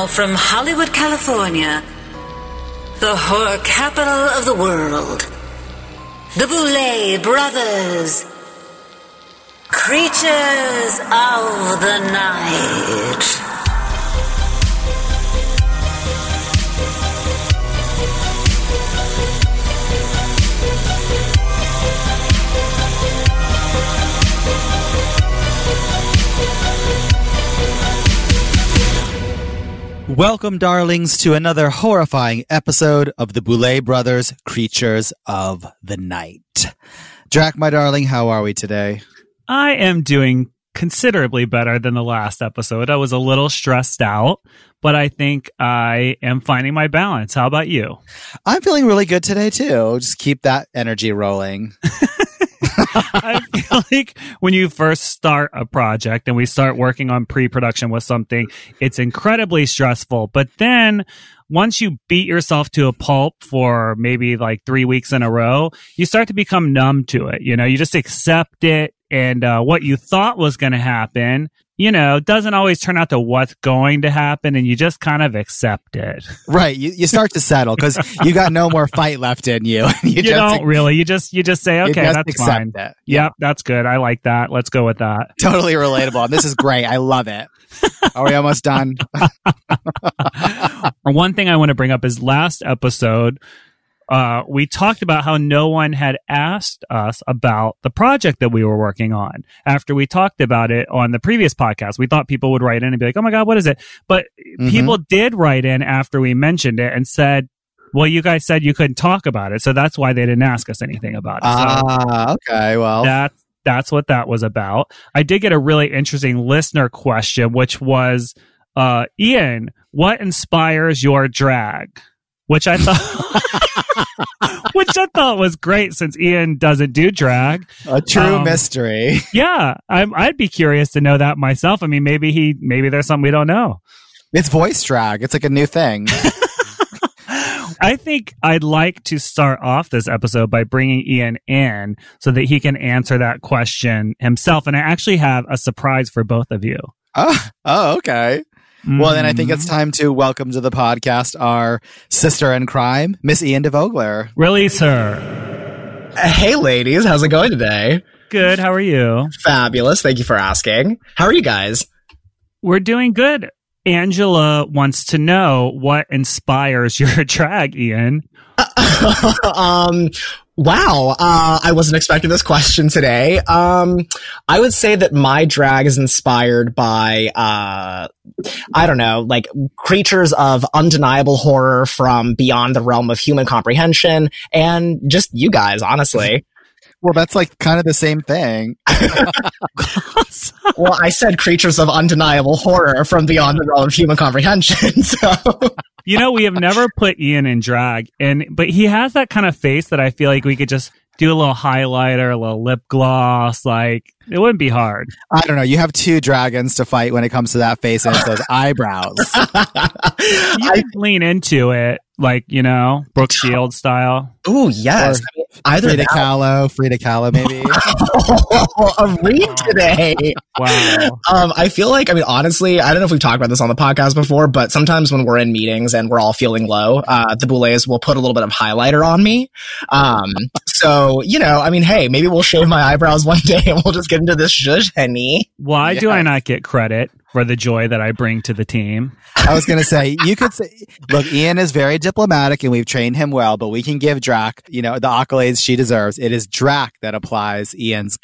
Now from Hollywood, California, the horror capital of the world, the Boulet Brothers, creatures of the night. Welcome, darlings, to another horrifying episode of the Boulet Brothers Creatures of the Night. Drac, my darling, how are we today? I am doing considerably better than the last episode. I was a little stressed out, but I think I am finding my balance. How about you? I'm feeling really good today, too. Just keep that energy rolling. I feel like when you first start a project and we start working on pre-production with something, it's incredibly stressful. But then once you beat yourself to a pulp for maybe like three weeks in a row, you start to become numb to it. You know, you just accept it and uh, what you thought was going to happen you know, it doesn't always turn out to what's going to happen and you just kind of accept it. Right. You, you start to settle because you got no more fight left in you. you, you don't really. You just, you just say, okay, just that's fine. It. Yep. That's good. I like that. Let's go with that. Totally relatable. this is great. I love it. Are we almost done? One thing I want to bring up is last episode, uh, we talked about how no one had asked us about the project that we were working on after we talked about it on the previous podcast. We thought people would write in and be like, Oh my God, what is it? But mm-hmm. people did write in after we mentioned it and said, well, you guys said you couldn't talk about it, so that's why they didn't ask us anything about it. Ah, so okay. Well, that's that's what that was about. I did get a really interesting listener question, which was, uh, Ian, what inspires your drag? Which I thought. which I thought was great since Ian doesn't do drag. A true um, mystery. Yeah, I'm, I'd be curious to know that myself. I mean, maybe he, maybe there's something we don't know. It's voice drag. It's like a new thing. I think I'd like to start off this episode by bringing Ian in so that he can answer that question himself. And I actually have a surprise for both of you. Oh, oh okay. Well, then I think it's mm-hmm. time to welcome to the podcast our sister in crime, Miss Ian DeVogler. Release her. Hey, ladies. How's it going today? Good. How are you? Fabulous. Thank you for asking. How are you guys? We're doing good. Angela wants to know what inspires your drag, Ian. um, Wow, uh, I wasn't expecting this question today. Um, I would say that my drag is inspired by, uh, I don't know, like creatures of undeniable horror from beyond the realm of human comprehension, and just you guys, honestly. Well, that's like kind of the same thing. well, I said creatures of undeniable horror from beyond the realm of human comprehension. So, you know, we have never put Ian in drag, and but he has that kind of face that I feel like we could just do a little highlighter, a little lip gloss. Like it wouldn't be hard. I don't know. You have two dragons to fight when it comes to that face and it's those eyebrows. you I, lean into it like you know Brooke Shields style. Oh yes, I mean, either Frida Kahlo, Frida Kahlo, maybe a read today. Wow. Um, I feel like I mean honestly, I don't know if we've talked about this on the podcast before, but sometimes when we're in meetings and we're all feeling low, uh, the Boulets will put a little bit of highlighter on me. Um, so you know, I mean, hey, maybe we'll shave my eyebrows one day and we'll just get into this zhuzh, honey. Why yes. do I not get credit? for the joy that I bring to the team. I was going to say, you could say, look, Ian is very diplomatic and we've trained him well, but we can give Drac, you know, the accolades she deserves. It is Drac that applies Ian's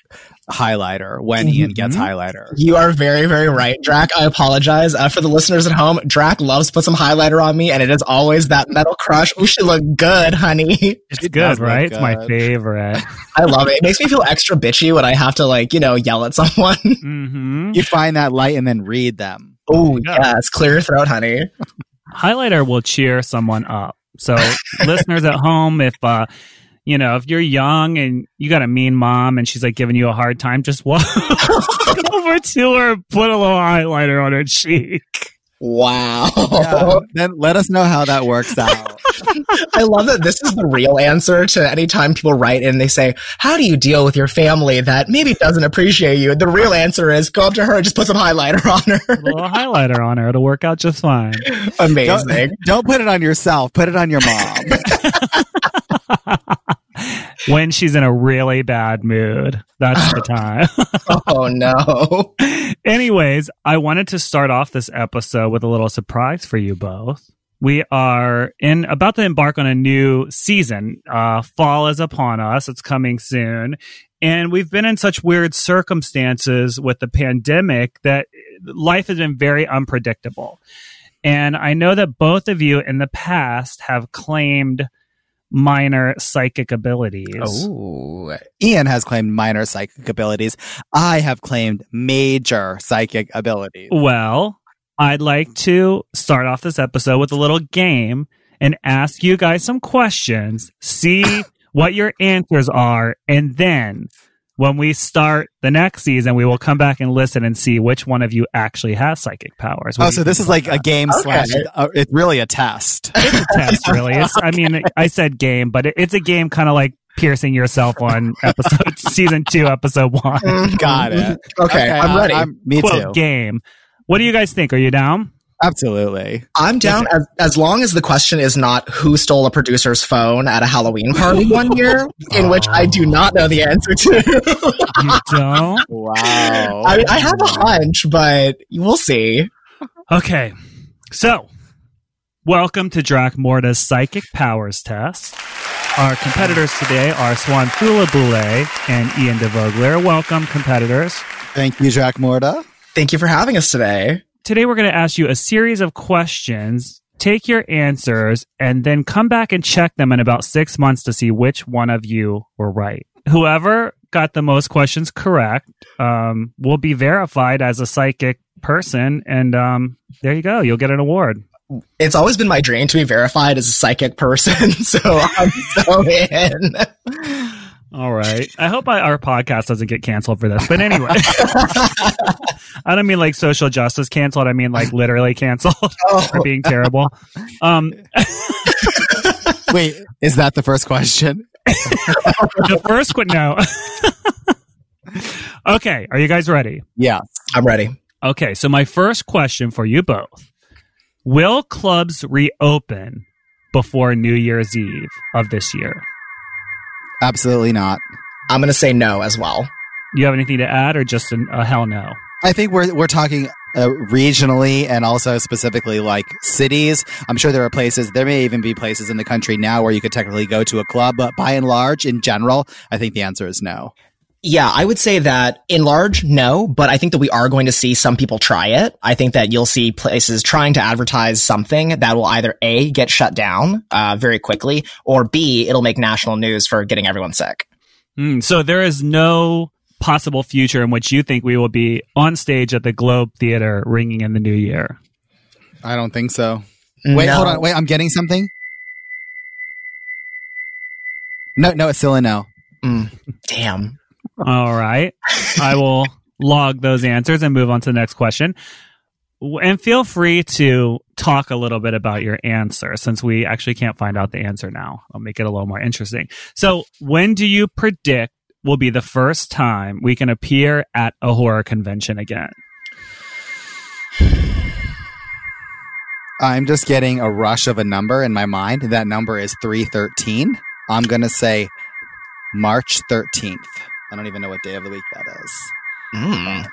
highlighter when mm-hmm. Ian gets highlighter. You are very, very right, Drac. I apologize. Uh, for the listeners at home, Drac loves to put some highlighter on me, and it is always that metal crush. We should look good, honey. It's good, right? Good. It's my favorite. I love it. It makes me feel extra bitchy when I have to, like, you know, yell at someone. Mm-hmm. You find that light and then read them. Oh, yeah. yes. Clear your throat, honey. Highlighter will cheer someone up. So, listeners at home, if uh, you know, if you're young and you got a mean mom and she's like giving you a hard time, just walk over to her, and put a little highlighter on her cheek. Wow. Yeah, then let us know how that works out. I love that this is the real answer to any time people write in they say, How do you deal with your family that maybe doesn't appreciate you? The real answer is go up to her and just put some highlighter on her. A her. little highlighter on her. It'll work out just fine. Amazing. Don't, don't put it on yourself. Put it on your mom. When she's in a really bad mood, that's the time. oh no. Anyways, I wanted to start off this episode with a little surprise for you both. We are in about to embark on a new season. Uh, fall is upon us. It's coming soon. And we've been in such weird circumstances with the pandemic that life has been very unpredictable. And I know that both of you in the past have claimed minor psychic abilities. Oh. Ian has claimed minor psychic abilities. I have claimed major psychic abilities. Well, I'd like to start off this episode with a little game and ask you guys some questions, see what your answers are, and then when we start the next season, we will come back and listen and see which one of you actually has psychic powers. What Oh, so this is like about a game Okay. slash. Uh, it's really a test. It's a test, really. It's, I mean, I said game, but it, it's a game kind of like piercing yourself on episode season two, episode one. Got it. Okay, I'm ready. I'm, I'm- me Quote too. game. What do you guys think? Are you down? Absolutely. I'm down as, as long as the question is not who stole a producer's phone at a Halloween party one year, in which I do not know the answer to. You don't? Wow. I, I have a hunch, but we'll see. Okay, so welcome to Dracmorda's Psychic Powers Test. Our competitors today are Swan Boulet and Ian DeVogler. Welcome, competitors. Thank you, Dracmorda. Thank you for having us today. Today we're going to ask you a series of questions. Take your answers and then come back and check them in about six months to see which one of you were right. Whoever got the most questions correct um, will be verified as a psychic person, and um, there you go. You'll get an award. It's always been my dream to be verified as a psychic person, so I'm so in. All right. I hope I, our podcast doesn't get canceled for this. But anyway, I don't mean like social justice canceled. I mean like literally canceled Oh, for being terrible. Um, Wait, is that the first question? the first one, no. okay. Are you guys ready? Yeah. I'm ready. Okay. So my first question for you both. Will clubs reopen before New Year's Eve of this year? Absolutely not. I'm going to say no as well. You have anything to add or just a, a hell no? I think we're we're talking uh, regionally and also specifically like cities. I'm sure there are places. There may even be places in the country now where you could technically go to a club, but by and large, in general, I think the answer is no. Yeah, I would say that in large, no, but I think that we are going to see some people try it. I think that you'll see places trying to advertise something that will either A, get shut down uh, very quickly, or B, it'll make national news for getting everyone sick. Hmm, so there is no possible future in which you think we will be on stage at the Globe Theater ringing in the new year. I don't think so. Wait, No. hold on. Wait, I'm getting something. No, no, it's still a no. Mm, damn. All right. I will log those answers and move on to the next question. And feel free to talk a little bit about your answer since we actually can't find out the answer now. I'll make it a little more interesting. So, when do you predict will be the first time we can appear at a horror convention again? I'm just getting a rush of a number in my mind. That number is 313. I'm going to say March 13th. I don't even know what day of the week that is. Mm.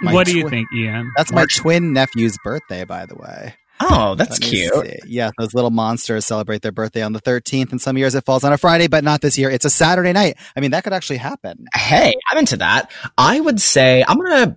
My what do you think, Ian? That's March- my twin nephew's birthday, by the way. Oh, that's cute. see. Yeah, those little monsters celebrate their birthday on the 13th, and some years it falls on a Friday, but not this year. It's a Saturday night. I mean, that could actually happen. Hey, I'm into that. I would say I'm gonna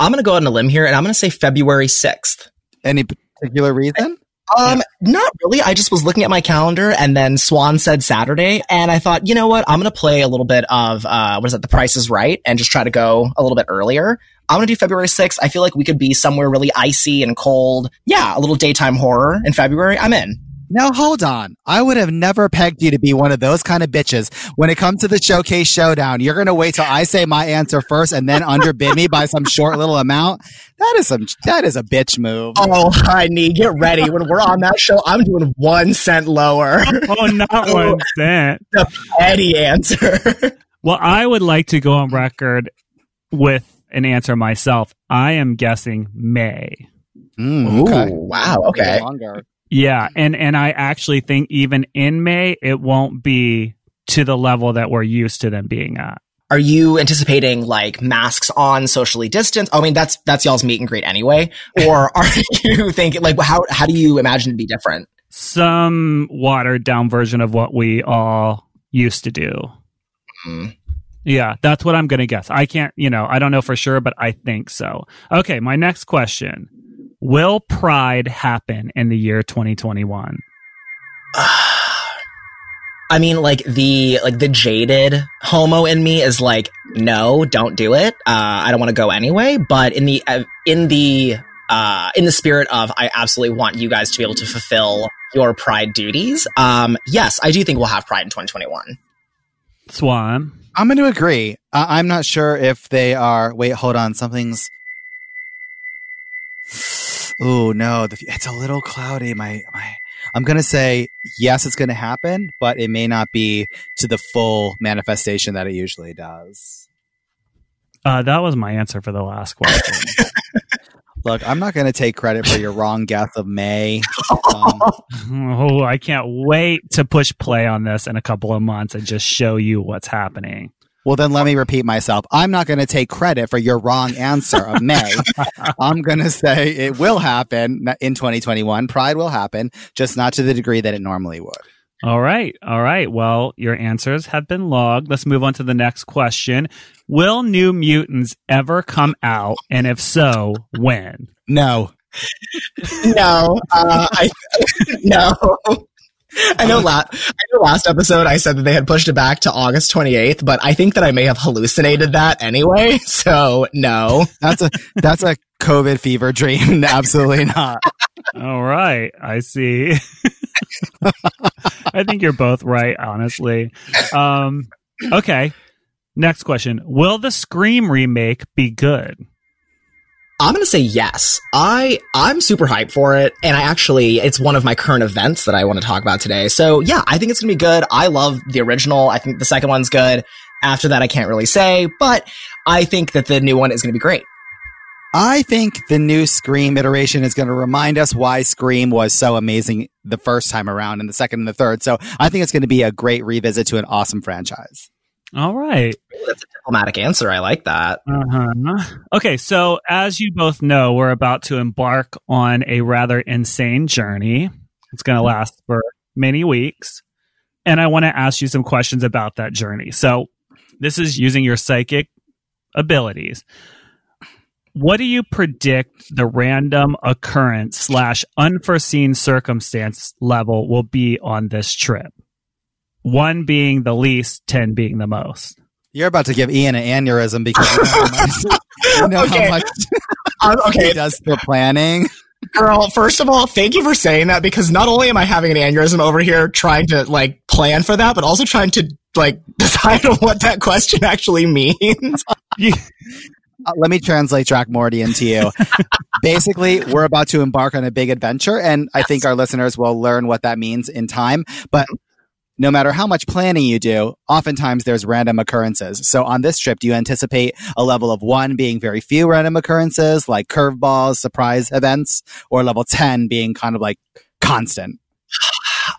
I'm gonna go out on a limb here, and I'm gonna say February sixth. Any particular reason? Um, not really. I just was looking at my calendar and then Swan said Saturday and I thought, you know what? I'm going to play a little bit of, uh, what is it? The Price is Right and just try to go a little bit earlier. I'm going to do February 6th. I feel like we could be somewhere really icy and cold. Yeah, a little daytime horror in February. I'm in. Now hold on. I would have never pegged you to be one of those kind of bitches. When it comes to the showcase showdown, you're gonna wait till I say my answer first and then underbid me by some short little amount. That is some that is a bitch move. Oh, honey, get ready. When we're on that show, I'm doing one cent lower. Oh, not one cent. the petty answer. Well, I would like to go on record with an answer myself. I am guessing May. Mm, okay. Ooh, wow. Okay. Longer. Yeah, and and I actually think even in May it won't be to the level that we're used to them being at. Are you anticipating like masks on, socially distanced? I mean, that's that's y'all's meet and greet anyway. Or are you thinking like how how do you imagine it to be different? Some watered down version of what we all used to do. Hmm. Yeah, that's what I'm going to guess. I can't, you know, I don't know for sure, but I think so. Okay, my next question. Will Pride happen in the year 2021? I mean, like the like the jaded homo in me is like, no, don't do it. Uh, I don't want to go anyway. But in the uh, in the uh, in the spirit of, I absolutely want you guys to be able to fulfill your pride duties. Um, yes, I do think we'll have pride in 2021. Swan. I'm going to agree. Uh, I'm not sure if they are. Wait, hold on. Something's. Oh no, the, it's a little cloudy. My my. I'm going to say yes, it's going to happen, but it may not be to the full manifestation that it usually does. Uh, that was my answer for the last question. Look, I'm not going to take credit for your wrong guess of May. Um, oh, I can't wait to push play on this in a couple of months and just show you what's happening. Well, then let me repeat myself. I'm not going to take credit for your wrong answer of May. I'm going to say it will happen in 2021. Pride will happen, just not to the degree that it normally would. All right. All right. Well, your answers have been logged. Let's move on to the next question. Will New Mutants ever come out? And if so, when? No. no, uh, I no. I know. La- I know. Last episode, I said that they had pushed it back to August 28th, but I think that I may have hallucinated that anyway. So no. That's a that's a COVID fever dream. Absolutely not. All right. I see. I think you're both right, honestly. Um, okay. Next question. Will the Scream remake be good? I'm gonna say yes. I I'm super hyped for it, and I actually it's one of my current events that I want to talk about today. So yeah, I think it's gonna be good. I love the original. I think the second one's good. After that, I can't really say, but I think that the new one is gonna be great. I think the new Scream iteration is going to remind us why Scream was so amazing the first time around and the second and the third. So I think it's going to be a great revisit to an awesome franchise. All right. That's a diplomatic answer. I like that. Uh-huh. Okay, so as you both know, we're about to embark on a rather insane journey. It's going to last for many weeks. And I want to ask you some questions about that journey. So, this is using your psychic abilities. What do you predict the random occurrence slash unforeseen circumstance level will be on this trip? One being the least, 10 being the most. You're about to give Ian an aneurysm because you know how much, you know Okay. how much Um, okay, he does for planning. girl. First of all, thank you for saying that because not only am I having an aneurysm over here trying to like plan for that, but also trying to like decide on what that question actually means. Uh, let me translate Dracmorda into you. Basically, we're about to embark on a big adventure, and I think our listeners will learn what that means in time. But no matter how much planning you do, oftentimes there's random occurrences. So on this trip, do you anticipate a level of one being very few random occurrences, like curveballs, surprise events, or level 10 being kind of like constant?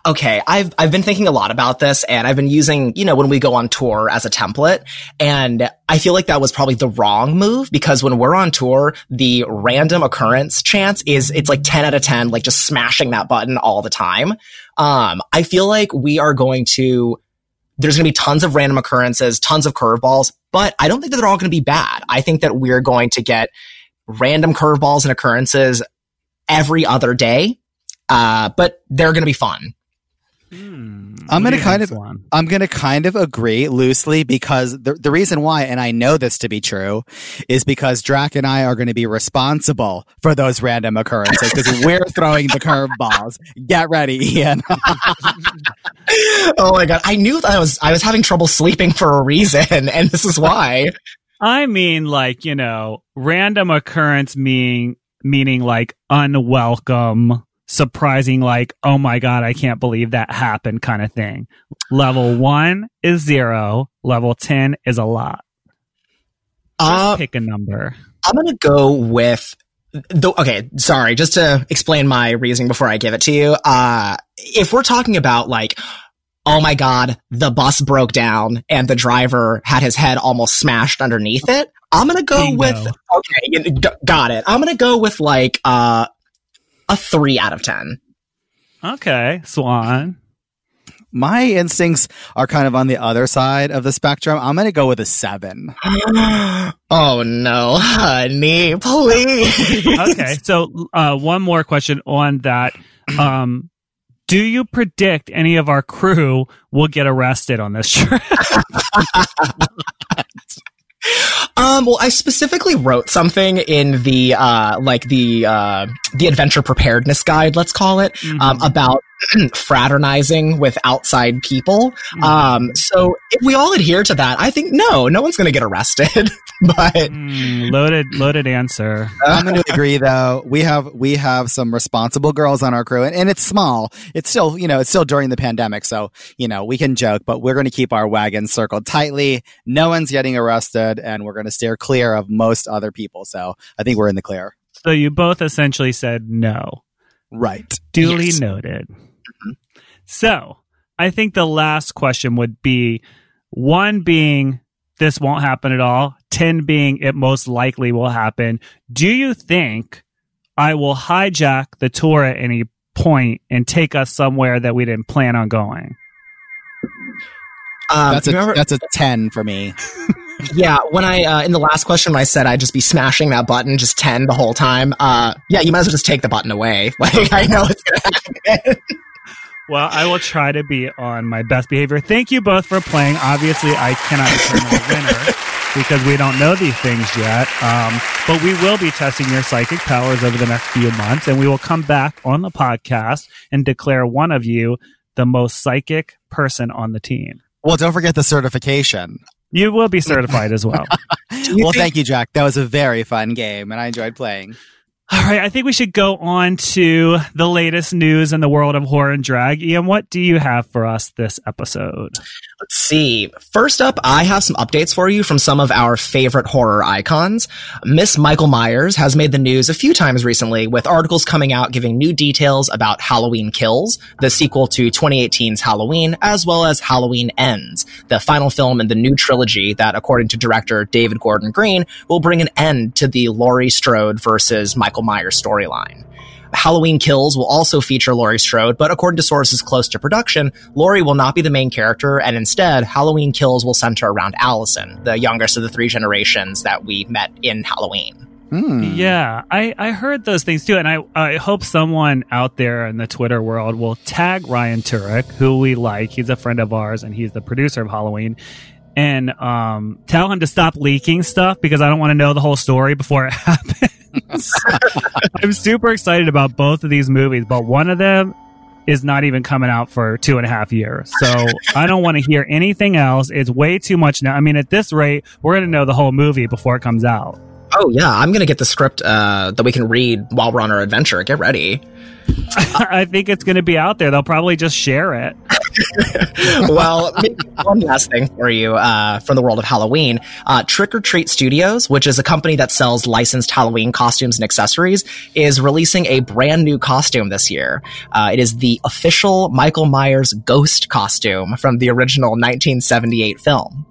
Okay, I've I've been thinking a lot about this and I've been using, you know, when we go on tour as a template and I feel like that was probably the wrong move because when we're on tour, the random occurrence chance is it's like 10 out of 10 like just smashing that button all the time. Um I feel like we are going to there's going to be tons of random occurrences, tons of curveballs, but I don't think that they're all going to be bad. I think that we're going to get random curveballs and occurrences every other day. Uh, but they're going to be fun. Hmm. I'm gonna do kind of- Swan? I'm going to kind of agree loosely because the, the reason why, and I know this to be true, is because Drac and I are going to be responsible for those random occurrences because we're throwing the curveballs. Get ready, Ian. oh my god, I knew that I was I was having trouble sleeping for a reason, and this is why. I mean, like you know, random occurrence meaning meaning like unwelcome, surprising, like oh my god, I can't believe that happened, kind of thing. Level one is zero. Level ten is a lot. Just Uh, pick a number. I'm gonna go with the okay. Sorry, just to explain my reasoning before I give it to you. Uh, if we're talking about like, oh my god, the bus broke down and the driver had his head almost smashed underneath it. I'm gonna go Bingo. with okay, got it. I'm gonna go with like uh, a three out of ten. Okay, Swan. My instincts are kind of on the other side of the spectrum. I'm going to go with a seven. oh no, honey, please. Okay, so uh, one more question on that. Um, do you predict any of our crew will get arrested on this trip? Um, well, I specifically wrote something in the uh, like the uh, the adventure preparedness guide, let's call it, um, about fraternizing with outside people. Um, so if we all adhere to that, I think no, no one's going to get arrested. but Hmm, loaded, loaded answer. I'm going to agree though. We have we have some responsible girls on our crew, and, and it's small. It's still you know it's still during the pandemic, so you know we can joke, but we're going to keep our wagons circled tightly. No one's getting arrested, and we're going to steer clear of most other people. So I think we're in the clear. So you both essentially said no. Right. Duly Yes. noted. So I think the last question would be one being this won't happen at all, 10 being it most likely will happen. Do you think I will hijack the tour at any point and take us somewhere that we didn't plan on going? um, That's a remember, that's a ten for me. yeah, when I uh, in the last question when I said I'd just be smashing that button just ten the whole time. Uh, yeah, you might as well just take the button away. Like I know it's going to happen. Well, I will try to be on my best behavior. Thank you both for playing. Obviously, I cannot determine a winner because we don't know these things yet. Um, but we will be testing your psychic powers over the next few months, and we will come back on the podcast and declare one of you the most psychic person on the team. Well, don't forget the certification. You will be certified as well. Well, thank you, Drac. That was a very fun game, and I enjoyed playing. All right, I think we should go on to the latest news in the world of horror and drag. Ian, what do you have for us this episode? Let's see. First up, I have some updates for you from some of our favorite horror icons. Miss Michael Myers has made the news a few times recently with articles coming out giving new details about Halloween Kills, the sequel to 2018's Halloween, as well as Halloween Ends, the final film in the new trilogy that, according to director David Gordon Green, will bring an end to the Laurie Strode versus Michael Myers storyline. Halloween Kills will also feature Laurie Strode, but according to sources close to production, Laurie will not be the main character, and instead, Halloween Kills will center around Allyson, the youngest of the three generations that we met in Halloween. Hmm. Yeah, I, I heard those things too, and I, I hope someone out there in the Twitter world will tag Ryan Turek, who we like. He's a friend of ours, and he's the producer of Halloween, and um, tell him to stop leaking stuff because I don't want to know the whole story before it happens. I'm super excited about both of these movies, but one of them is not even coming out for two and a half years. So I don't want to hear anything else. It's way too much now. I mean, at this rate, we're going to know the whole movie before it comes out. Oh yeah, I'm gonna get the script uh, that we can read while we're on our adventure. Get ready. I think it's going to be out there. They'll probably just share it. well, one last thing for you uh, from the world of Halloween. Uh, Trick or Treat Studios, which is a company that sells licensed Halloween costumes and accessories, is releasing a brand new costume this year. Uh, it is the official Michael Myers ghost costume from the original 1978 film.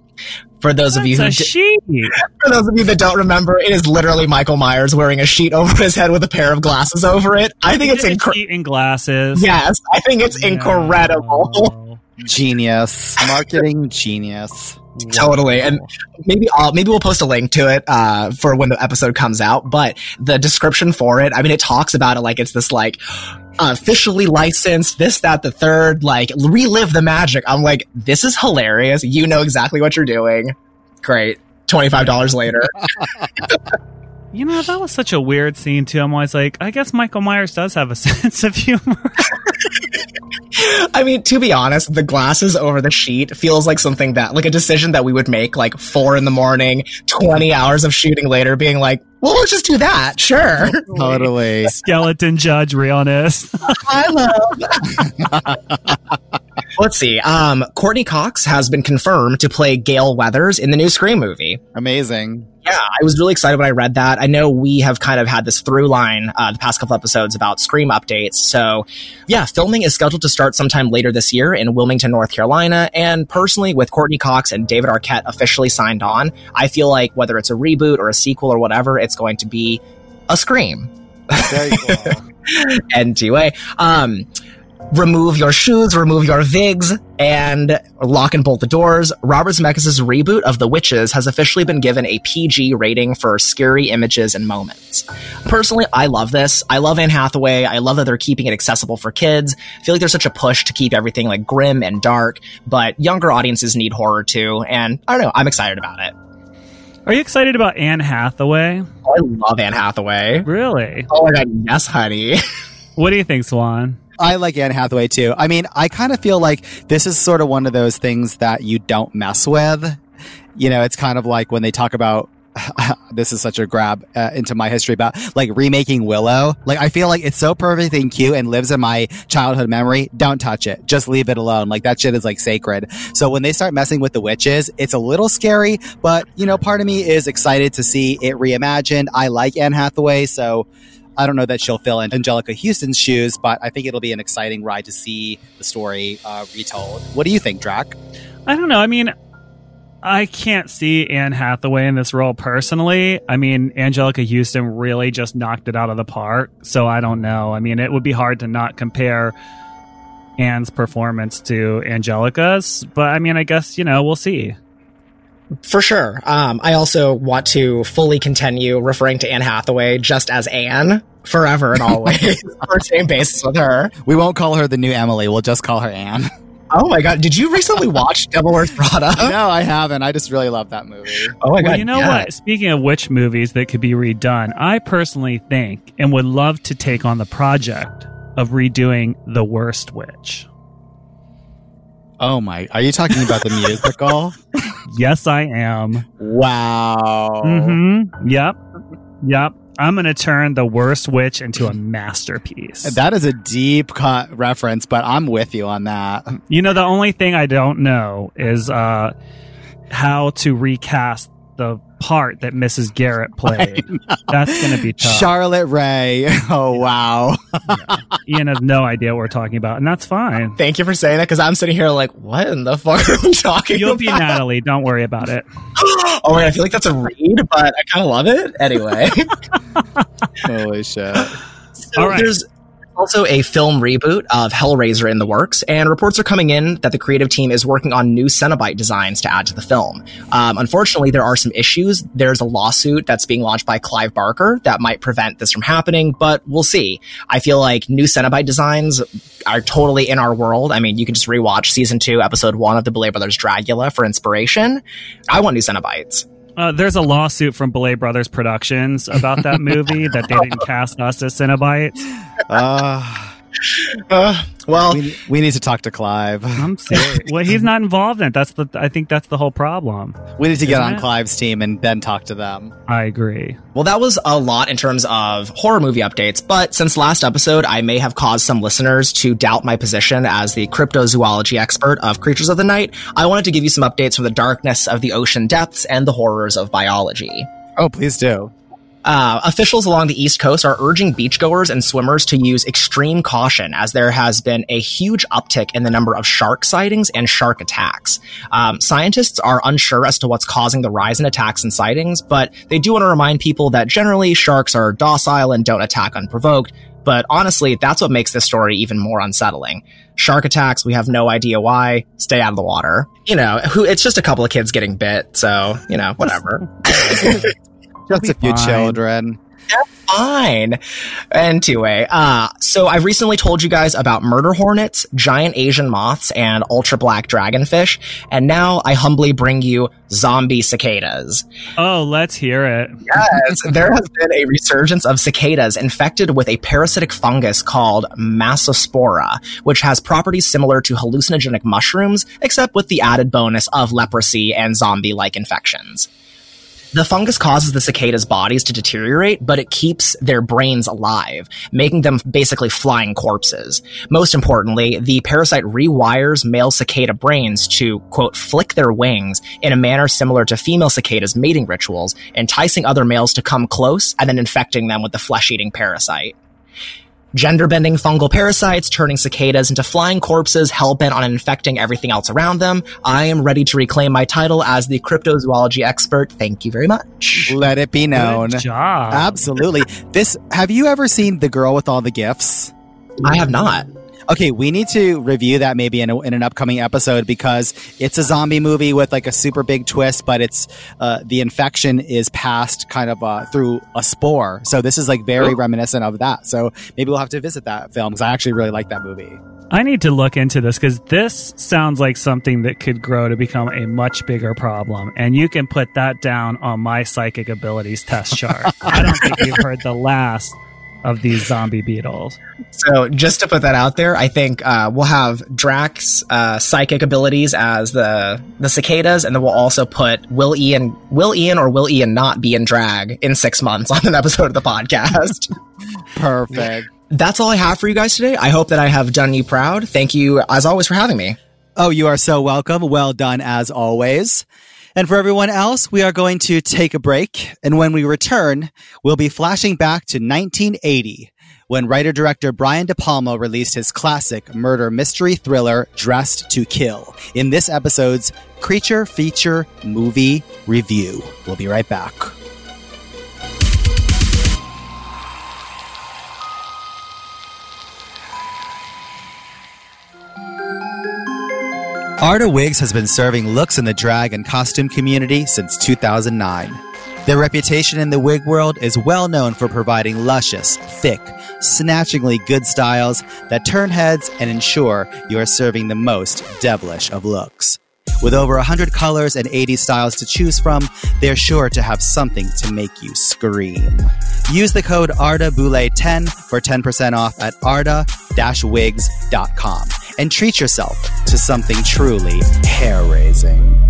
For those of you who di- for those of you that don't remember, it is literally Michael Myers wearing a sheet over his head with a pair of glasses over it. I think it's incredible. sheet and glasses. Yes, I think it's incredible. Genius. Marketing genius. Totally, and maybe I'll maybe we'll post a link to it uh, for when the episode comes out. But the description for it, I mean, it talks about it like it's this like officially licensed, this, that, the third, like relive the magic. I'm like, this is hilarious. You know exactly what you're doing. Great. $25 later. You know, that was such a weird scene too. I'm always like, I guess Michael Myers does have a sense of humor. I mean, to be honest, the glasses over the sheet feels like something that, like a decision that we would make like four in the morning, 20 hours of shooting later, being like, well, let's just do that. Sure. Totally. Skeleton Judge realness. I love. Let's see. Um, Courteney Cox has been confirmed to play Gale Weathers in the new Scream movie. Amazing. Yeah, I was really excited when I read that. I know we have kind of had this through line uh, the past couple episodes about Scream updates. So, yeah, filming is scheduled to start sometime later this year in Wilmington, North Carolina. And personally, with Courteney Cox and David Arquette officially signed on, I feel like whether it's a reboot or a sequel or whatever, it's going to be a Scream. Very cool. NTUA. Um, remove your shoes, remove your vigs, and lock and bolt the doors. Robert Zemeckis' reboot of The Witches has officially been given a PG rating for scary images and moments. Personally, I love this. I love Anne Hathaway. I love that they're keeping it accessible for kids. I feel like there's such a push to keep everything like grim and dark, but younger audiences need horror too, and I don't know, I'm excited about it. Are you excited about Anne Hathaway? I love Anne Hathaway. Really? Oh my god, yes, honey. What do you think, Swan? I like Anne Hathaway too. I mean, I kind of feel like this is sort of one of those things that you don't mess with. You know, it's kind of like when they talk about this is such a grab uh, into my history about like remaking Willow. Like I feel like it's so perfect and cute and lives in my childhood memory. Don't touch it. Just leave it alone. Like that shit is like sacred. So when they start messing with the witches, it's a little scary, but you know, part of me is excited to see it reimagined. I like Anne Hathaway, so I don't know that she'll fill in Anjelica Huston's shoes, but I think it'll be an exciting ride to see the story uh, retold. What do you think, Drac? I don't know. I mean, I can't see Anne Hathaway in this role personally. I mean, Angelica Houston really just knocked it out of the park. So I don't know. I mean, it would be hard to not compare Anne's performance to Anjelica's, but I mean, I guess, you know, we'll see. For sure. Um, I also want to fully continue referring to Anne Hathaway just as Anne forever and always. on the same basis with her. We won't call her the new Emily. We'll just call her Anne. Oh my god! Did you recently watch Devil Wears Prada? no, I haven't. I just really love that movie. Oh my god! Well, you know yeah. what? Speaking of witch movies that could be redone, I personally think and would love to take on the project of redoing The Worst Witch. Oh my! Are you talking about the musical? Yes, I am. wow. Mm-hmm. Yep. Yep. I'm going to turn The Worst Witch into a masterpiece. That is a deep co- reference, but I'm with you on that. You know, the only thing I don't know is uh, how to recast the part that Mrs. Garrett played. That's going to be tough. Charlotte Rae. Oh wow. Ian has no idea what we're talking about, and that's fine. Thank you for saying that because I'm sitting here like, what in the fuck are we talking You'll about? be Natalie. Don't worry about it. oh my god! I feel like that's a read, but I kind of love it anyway. Holy shit. So All right. There's also a film reboot of Hellraiser in the works, and reports are coming in that the creative team is working on new Cenobite designs to add to the film. Um, unfortunately, there are some issues. There's a lawsuit that's being launched by Clive Barker that might prevent this from happening, but we'll see. I feel like new Cenobite designs are totally in our world. I mean, you can just rewatch season two, episode one of the Boulet Brothers Dragula for inspiration. I want new Cenobites. Uh, there's a lawsuit from Belay Brothers Productions about that movie that they didn't cast us as Cenobites. Uh, Uh, well, we, we need to talk to Clive. I'm serious. well, he's not involved in it. That's the. I think that's the whole problem. We need to get on it? Clive's team and then talk to them. I agree. Well, that was a lot in terms of horror movie updates, but since last episode, I may have caused some listeners to doubt my position as the cryptozoology expert of creatures of the night. I wanted to give you some updates from the darkness of the ocean depths and the horrors of biology. Oh, please do. Uh, officials along the East Coast are urging beachgoers and swimmers to use extreme caution as there has been a huge uptick in the number of shark sightings and shark attacks. Um, scientists are unsure as to what's causing the rise in attacks and sightings, but they do want to remind people that generally sharks are docile and don't attack unprovoked. But honestly, that's what makes this story even more unsettling. Shark attacks, we have no idea why. Stay out of the water. You know, who, it's just a couple of kids getting bit, so, you know, whatever. Just a few fine. children. fine. Anyway, uh, so I've recently told you guys about murder hornets, giant Asian moths, and ultra black dragonfish, and now I humbly bring you zombie cicadas. Oh, let's hear it. Yes, there has been a resurgence of cicadas infected with a parasitic fungus called Massospora, which has properties similar to hallucinogenic mushrooms, except with the added bonus of leprosy and zombie-like infections. The fungus causes the cicadas' bodies to deteriorate, but it keeps their brains alive, making them basically flying corpses. Most importantly, the parasite rewires male cicada brains to, quote, flick their wings in a manner similar to female cicadas' mating rituals, enticing other males to come close and then infecting them with the flesh-eating parasite. Gender bending fungal parasites turning cicadas into flying corpses hell bent on infecting everything else around them. I am ready to reclaim my title as the cryptozoology expert. Thank you very much. Let it be known. Good job. Absolutely. This have you ever seen The Girl with All the Gifts? I have not. Okay, we need to review that maybe in, a, in an upcoming episode because it's a zombie movie with like a super big twist, but it's uh, the infection is passed kind of uh, through a spore. So this is like very reminiscent of that. So maybe we'll have to visit that film because I actually really like that movie. I need to look into this because this sounds like something that could grow to become a much bigger problem. And you can put that down on my psychic abilities test chart. I don't think you've heard the last of these zombie beetles. So just to put that out there, I think uh, we'll have Drac's uh, psychic abilities as the the cicadas, and then we'll also put Will Ian Will Ian or Will Ian not be in drag in six months on an episode of the podcast. Perfect. That's all I have for you guys today. I hope that I have done you proud. Thank you, as always, for having me. Oh, you are so welcome. Well done as always. And for everyone else, we are going to take a break. And when we return, we'll be flashing back to 1980 when writer director Brian De Palma released his classic murder mystery thriller, Dressed to Kill, in this episode's Creature Feature Movie Review. We'll be right back. Arda Wigs has been serving looks in the drag and costume community since 2009. Their reputation in the wig world is well known for providing luscious, thick, snatchingly good styles that turn heads and ensure you are serving the most devilish of looks. With over 100 colors and 80 styles to choose from, they're sure to have something to make you scream. Use the code ARDABOULE10 for 10% off at arda-wigs.com and treat yourself to something truly hair-raising.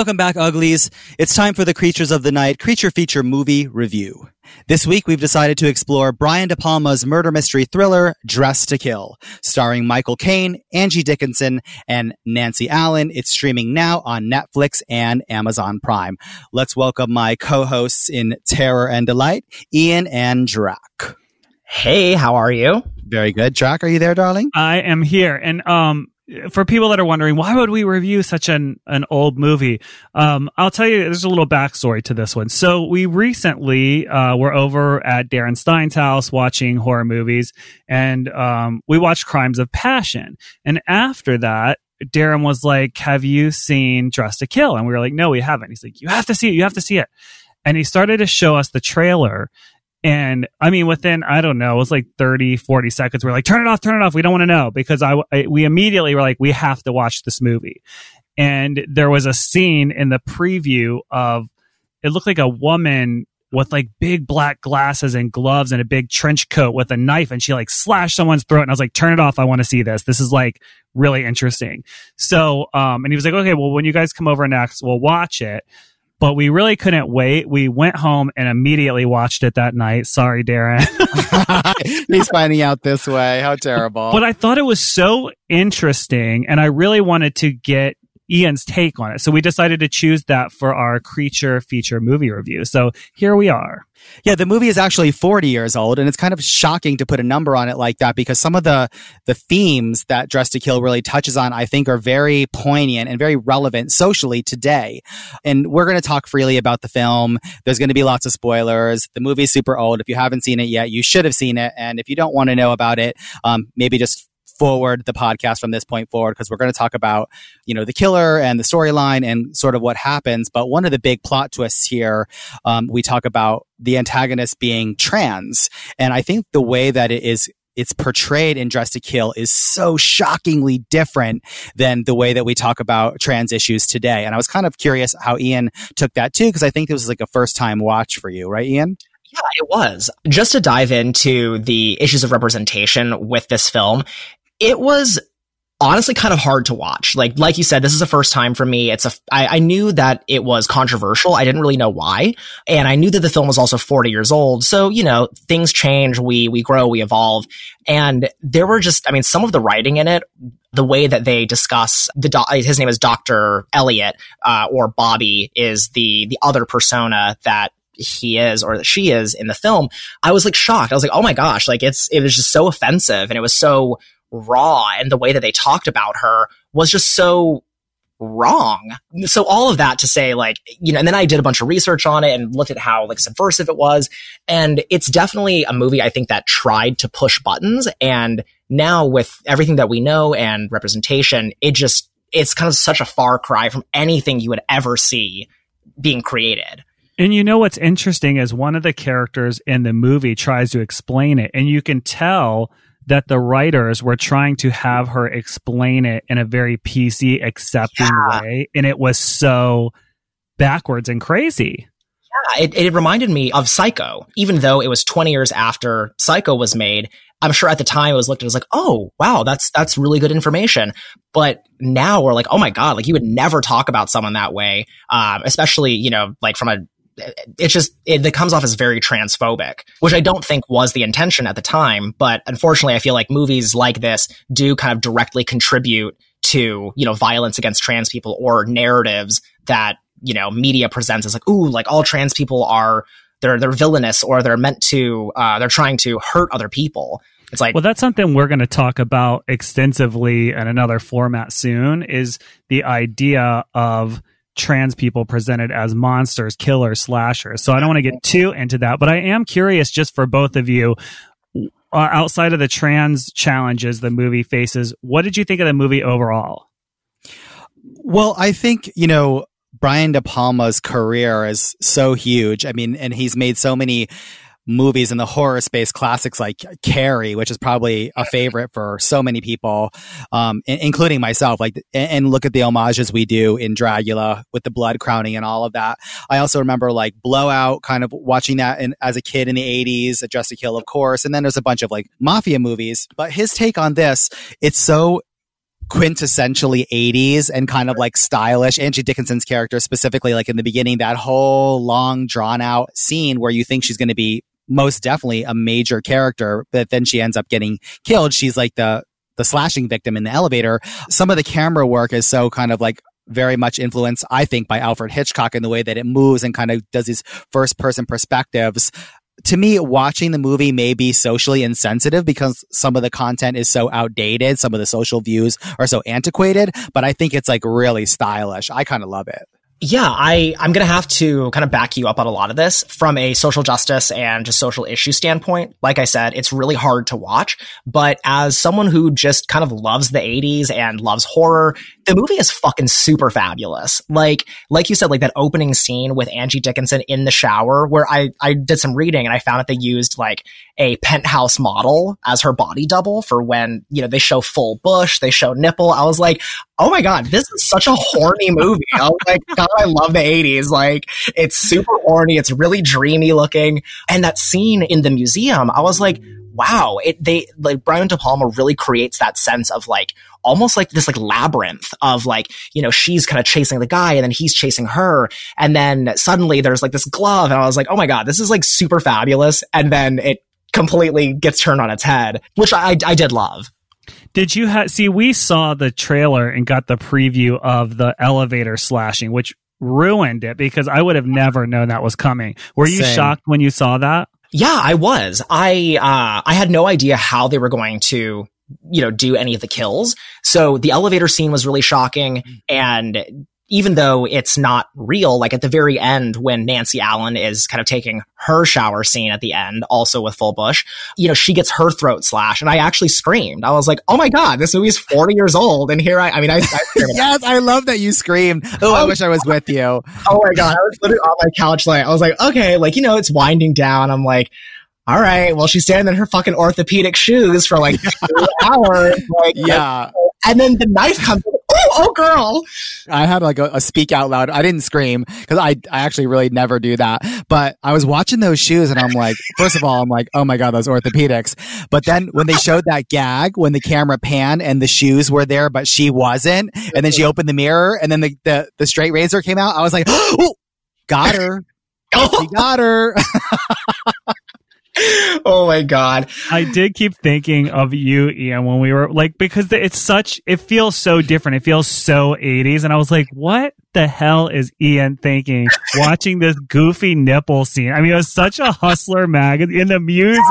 Welcome back, Uglies. It's time for the Creatures of the Night Creature Feature Movie Review. This week, we've decided to explore Brian De Palma's murder mystery thriller, Dressed to Kill, starring Michael Caine, Angie Dickinson, and Nancy Allen. It's streaming now on Netflix and Amazon Prime. Let's welcome my co-hosts in Terror and Delight, Ian and Drac. Hey, how are you? Very good. Drac, are you there, darling? I am here. And um for people that are wondering why would we review such an an old movie? Um, i'll tell you there's a little backstory to this one. So we recently uh, were over at darren stein's house watching horror movies and um, we watched crimes of passion. And after that darren was like have you seen dressed to kill? And we were like no we haven't. He's like you have to see it you have to see it. And he started to show us the trailer and I mean, within, I don't know, it was like 30, 40 seconds. We're like, turn it off, turn it off. We don't want to know because I, I, we immediately were like, we have to watch this movie. And there was a scene in the preview of, it looked like a woman with like big black glasses and gloves and a big trench coat with a knife and she like slashed someone's throat and I was like turn it off I want to see this this is like really interesting so um and he was like okay well when you guys come over next we'll watch it but we really couldn't wait. We went home and immediately watched it that night. Sorry, Darren. He's finding out this way. How terrible. but I thought it was so interesting and I really wanted to get Ian's take on it. So we decided to choose that for our creature feature movie review. So here we are. Yeah, the movie is actually 40 years old and it's kind of shocking to put a number on it like that because some of the the themes that Dressed to Kill really touches on I think are very poignant and very relevant socially today. And we're going to talk freely about the film. There's going to be lots of spoilers. The movie's super old. If you haven't seen it yet, you should have seen it and if you don't want to know about it, um, maybe just forward the podcast from this point forward because we're going to talk about you know the killer and the storyline and sort of what happens but one of the big plot twists here um, we talk about the antagonist being trans and i think the way that it is it's portrayed in Dressed to Kill is so shockingly different than the way that we talk about trans issues today. And I was kind of curious how Ian took that too, because I think this was like a first time watch for you, right, Ian? Yeah, it was. Just to dive into the issues of representation with this film, it was honestly kind of hard to watch. Like, like you said, this is the first time for me. It's a, I, I knew that it was controversial. I didn't really know why. And I knew that the film was also 40 years old. So, you know, things change. We, we grow, we evolve. And there were just, I mean, some of the writing in it, the way that they discuss the, do- his name is Dr. Elliot, uh, or Bobby is the, the other persona that he is or that she is in the film, I was like shocked. I was like, oh my gosh, like it's, it was just so offensive and it was so raw and the way that they talked about her was just so wrong. So all of that to say like, you know, and then I did a bunch of research on it and looked at how like subversive it was. And it's definitely a movie I think that tried to push buttons. And now with everything that we know and representation, it just, it's kind of such a far cry from anything you would ever see being created. And you know what's interesting is one of the characters in the movie tries to explain it, and you can tell that the writers were trying to have her explain it in a very PC accepting yeah. way. And it was so backwards and crazy. Yeah, it, it reminded me of Psycho, even though it was 20 years after Psycho was made. I'm sure at the time it was looked at as like, oh, wow, that's, that's really good information. But now we're like, oh my God, like you would never talk about someone that way. Um, especially, you know, like from a it's just it, it, comes off as very transphobic, which I don't think was the intention at the time. But unfortunately, I feel like movies like this do kind of directly contribute to you know violence against trans people or narratives that you know media presents as like ooh like all trans people are they're they're villainous or they're meant to uh, they're trying to hurt other people. It's like well, that's something we're going to talk about extensively in another format soon. Is the idea of trans people presented as monsters, killers, slashers. So I don't want to get too into that, but I am curious just for both of you. Uh, outside of the trans challenges the movie faces, what did you think of the movie overall? Well, I think, you know, Brian De Palma's career is so huge. I mean, and he's made so many movies in the horror space, classics like Carrie, which is probably a favorite for so many people, um, including myself. Like, and look at the homages we do in Dragula with the blood crowning and all of that. I also remember like Blowout, kind of watching that in, as a kid in the '80s, Dressed to Kill, of course, and then there's a bunch of like mafia movies. But his take on this, it's so quintessentially 80s and kind of like stylish. Angie Dickinson's character, specifically, like in the beginning, that whole long drawn out scene where you think she's going to be most definitely a major character, but then she ends up getting killed. She's like the, the slashing victim in the elevator. Some of the camera work is so kind of like very much influenced, I think, by Alfred Hitchcock in the way that it moves and kind of does these first person perspectives. To me, watching the movie may be socially insensitive because some of the content is so outdated. Some of the social views are so antiquated, but I think it's like really stylish. I kind of love it. Yeah, I, I'm going to have to kind of back you up on a lot of this from a social justice and just social issue standpoint. Like I said, it's really hard to watch, but as someone who just kind of loves the 80s and loves horror, the movie is fucking super fabulous. Like, like you said, like that opening scene with Angie Dickinson in the shower where I, I did some reading and I found that they used like a penthouse model as her body double for when, you know, they show full bush, they show nipple. I was like, oh my god, this is such a horny movie. I was like, God, I love the 80s. Like, it's super horny. It's really dreamy looking. And that scene in the museum, I was like, wow, it, they, like, Brian De Palma really creates that sense of like, almost like this like labyrinth of like, you know, she's kind of chasing the guy and then he's chasing her. And then suddenly there's like this glove. And I was like, oh my God, this is like super fabulous. And then it completely gets turned on its head, which I, I did love. Did you have see? We saw the trailer and got the preview of the elevator slashing, which ruined it because I would have never known that was coming. Were you Same. shocked when you saw that? Yeah, I was. I uh I had no idea how they were going to you know do any of the kills. So the elevator scene was really shocking and even though it's not real, like at the very end when Nancy Allen is kind of taking her shower scene at the end, also with Full Bush, you know, she gets her throat slashed and I actually screamed. I was like, oh my God, this movie is 40 years old. And here I, I mean, I, I yes, I love that you screamed. Oh, I oh. wish I was with you. oh my God, I was literally on my couch like, I was like, okay, like, you know, it's winding down. I'm like, all right, well, she's standing in her fucking orthopedic shoes for like two hours. Like, Yeah, and then the knife comes. Oh, oh, girl. I had like a, a speak out loud. I didn't scream because I I actually really never do that. But I was watching those shoes and I'm like, first of all, I'm like, oh my god, those orthopedics. But then when they showed that gag, when the camera panned and the shoes were there, but she wasn't, and then she opened the mirror and then the the, the straight razor came out, I was like, oh, got her, Oh, we got her. oh my God. I did keep thinking of you, Ian, when we were like, because it's such, it feels so different. It feels so 80s. And I was like, what the hell is Ian thinking watching this goofy nipple scene? I mean, it was such a hustler magazine in the music.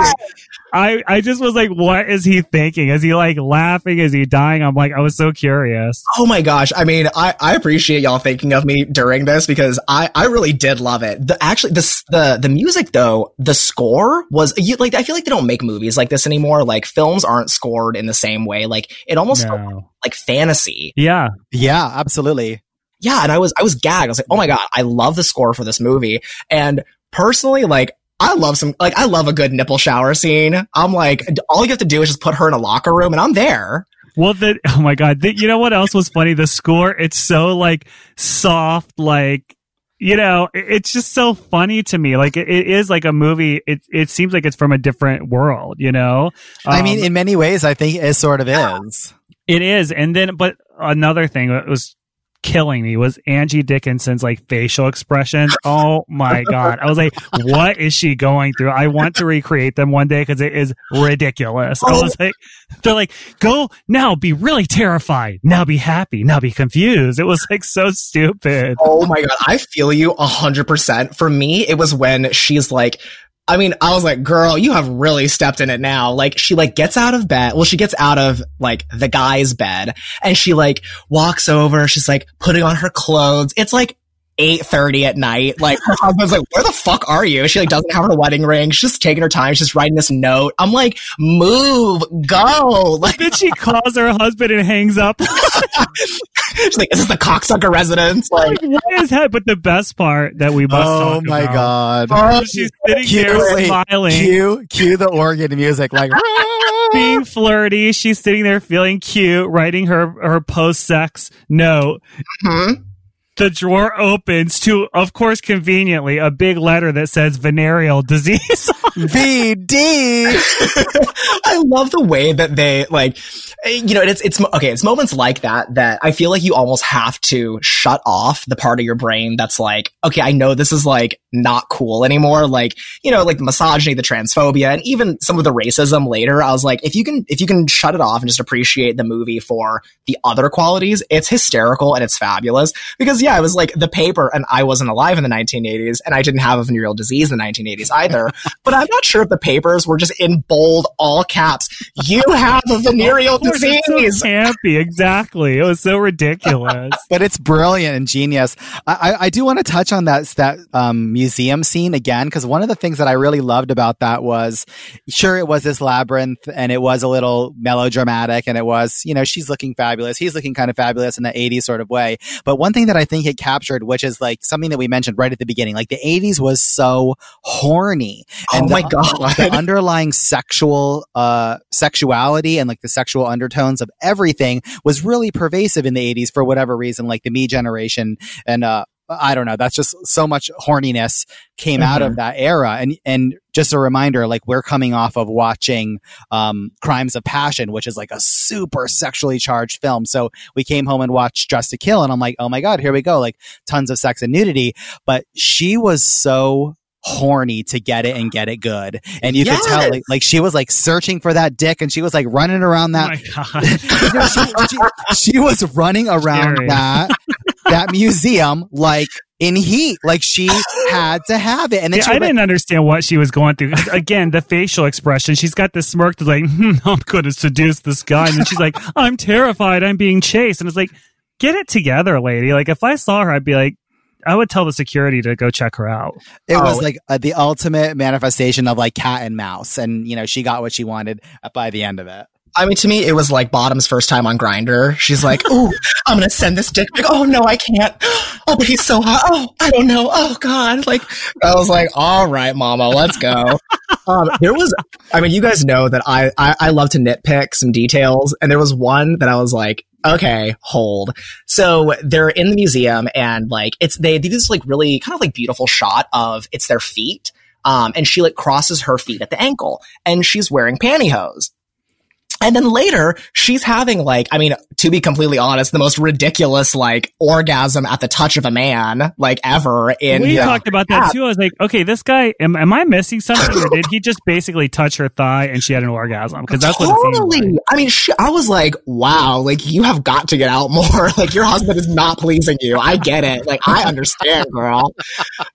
I, I just was like, what is he thinking? Is he like laughing? Is he dying? I'm like, I was so curious. Oh my gosh. I mean, I, I appreciate y'all thinking of me during this because I, I really did love it. The actually the the the music though, the score was you, like I feel like they don't make movies like this anymore. Like films aren't scored in the same way. Like it almost felt No. like fantasy. Yeah. yeah, absolutely. Yeah, and I was I was gagged. I was like, "Oh my god, I love the score for this movie." And personally, like I love some like I love a good nipple shower scene. I'm like all you have to do is just put her in a locker room and I'm there. Well, the, oh my God. The, you know what else was funny? The score, it's so like soft, like, you know, it's just so funny to me. Like it, it is like a movie. It, it seems like it's from a different world, you know? I mean, Um, in many ways, I think it sort of is. it is. And then, but another thing that was killing me was Angie Dickinson's like facial expressions. Oh my God. I was like, what is she going through? I want to recreate them one day because it is ridiculous. I was oh. like, they're like, go now, be really terrified. Now be happy. Now be confused. It was like so stupid. Oh my god, I feel you a hundred percent. For me, it was when she's like, I mean, I was like, girl, you have really stepped in it now. Like, she like gets out of bed. Well, she gets out of like the guy's bed and she like walks over. She's like putting on her clothes. It's like 8.30 at night. Like, her husband's like, where the fuck are you? She like doesn't have her wedding ring. She's just taking her time. She's just writing this note. I'm like, move, go. Like, Then she calls her husband and hangs up. she's like, is this the cocksucker residence? Like, what is that? But the best part that we must Oh talk my about- god. She's sitting Cue, there wait, smiling. cue, cue the organ music, like being flirty. She's sitting there feeling cute, writing her her post sex note. hmm? The drawer opens to, of course, conveniently, a big letter that says venereal disease. VD. I love the way that they like, you know, it's it's okay. It's moments like that that I feel like you almost have to shut off the part of your brain that's like, okay, I know this is like not cool anymore. Like, you know, like the misogyny, the transphobia, and even some of the racism later. I was like, if you can if you can shut it off and just appreciate the movie for the other qualities, it's hysterical and it's fabulous. Because yeah, it was like the paper, and I wasn't alive in the 1980s, and I didn't have a venereal disease in the 1980s either. but I'm not sure if the papers were just in bold, all caps. You have a venereal Of course, it's disease. so campy, exactly. It was so ridiculous. but it's brilliant and genius. I, I, I do want to touch on that that um, museum scene again because one of the things that I really loved about that was, sure, it was this labyrinth and it was a little melodramatic and it was, you know, she's looking fabulous, he's looking kind of fabulous in the '80s sort of way. But one thing that I think it captured, which is like something that we mentioned right at the beginning, like the '80s was so horny. Oh And my the- god. the underlying sexual uh sexuality and like the sexual undertones of everything was really pervasive in the 80s for whatever reason like the me generation and uh I don't know. That's just so much horniness came out of that era. And, and just a reminder, like we're coming off of watching, um, Crimes of Passion, which is like a super sexually charged film. So we came home and watched Dressed to Kill and I'm like, oh my God, here we go. Like tons of sex and nudity. But she was so horny to get it and get it good. And you Yes. could tell like, like she was like searching for that dick and she was like running around Oh that my god. you know, she, she, she was running around Scary. that that museum like in heat. Like she had to have it. And then Yeah, I was like, didn't understand what she was going through. Again, the facial expression. She's got this smirk that's like, hmm, I'm going to seduce this guy. And then she's like, I'm terrified. I'm being chased. And it's like, get it together, lady. Like, if I saw her, I'd be like, I would tell the security to go check her out. it was Oh. like uh, the ultimate manifestation of like cat and mouse. And, you know, she got what she wanted by the end of it. I mean, to me, it was like Bottom's first time on Grindr. She's like, "Oh, I'm gonna send this dick pic. Oh no, I can't. Oh, but he's so hot. Oh, I don't know. Oh God." Like, I was like, "All right, Mama, let's go." um, there was, I mean, you guys know that I, I I love to nitpick some details, and there was one that I was like, "Okay, hold." So they're in the museum, and like, it's they do this like really kind of like beautiful shot of it's their feet. Um, and she like crosses her feet at the ankle, and she's wearing pantyhose. And then later, she's having like, I mean, to be completely honest, the most ridiculous like orgasm at the touch of a man like ever in we talked about that too. I was like, okay, this guy, am, am I missing something? or did he just basically touch her thigh and she had an orgasm? Because that's totally. like. I mean, she, I was like, wow, like you have got to get out more. like your husband is not pleasing you. I get it. Like I understand, girl.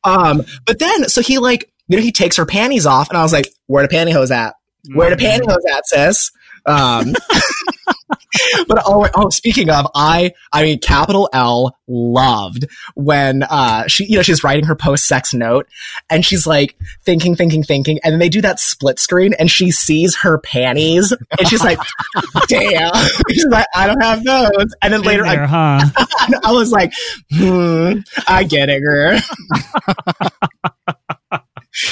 Um, but then so he like, you know, he takes her panties off, and I was like, where the pantyhose at? Where the Mm-hmm. pantyhose at, sis? Um, but oh, oh, speaking of, I, I mean, capital L loved when, uh, she, you know, she's writing her post sex note and she's like thinking, thinking, thinking. And then they do that split screen and she sees her panties and she's like, damn. she's like, I don't have those. And then later, I, huh? I was like, hmm, I get it, girl.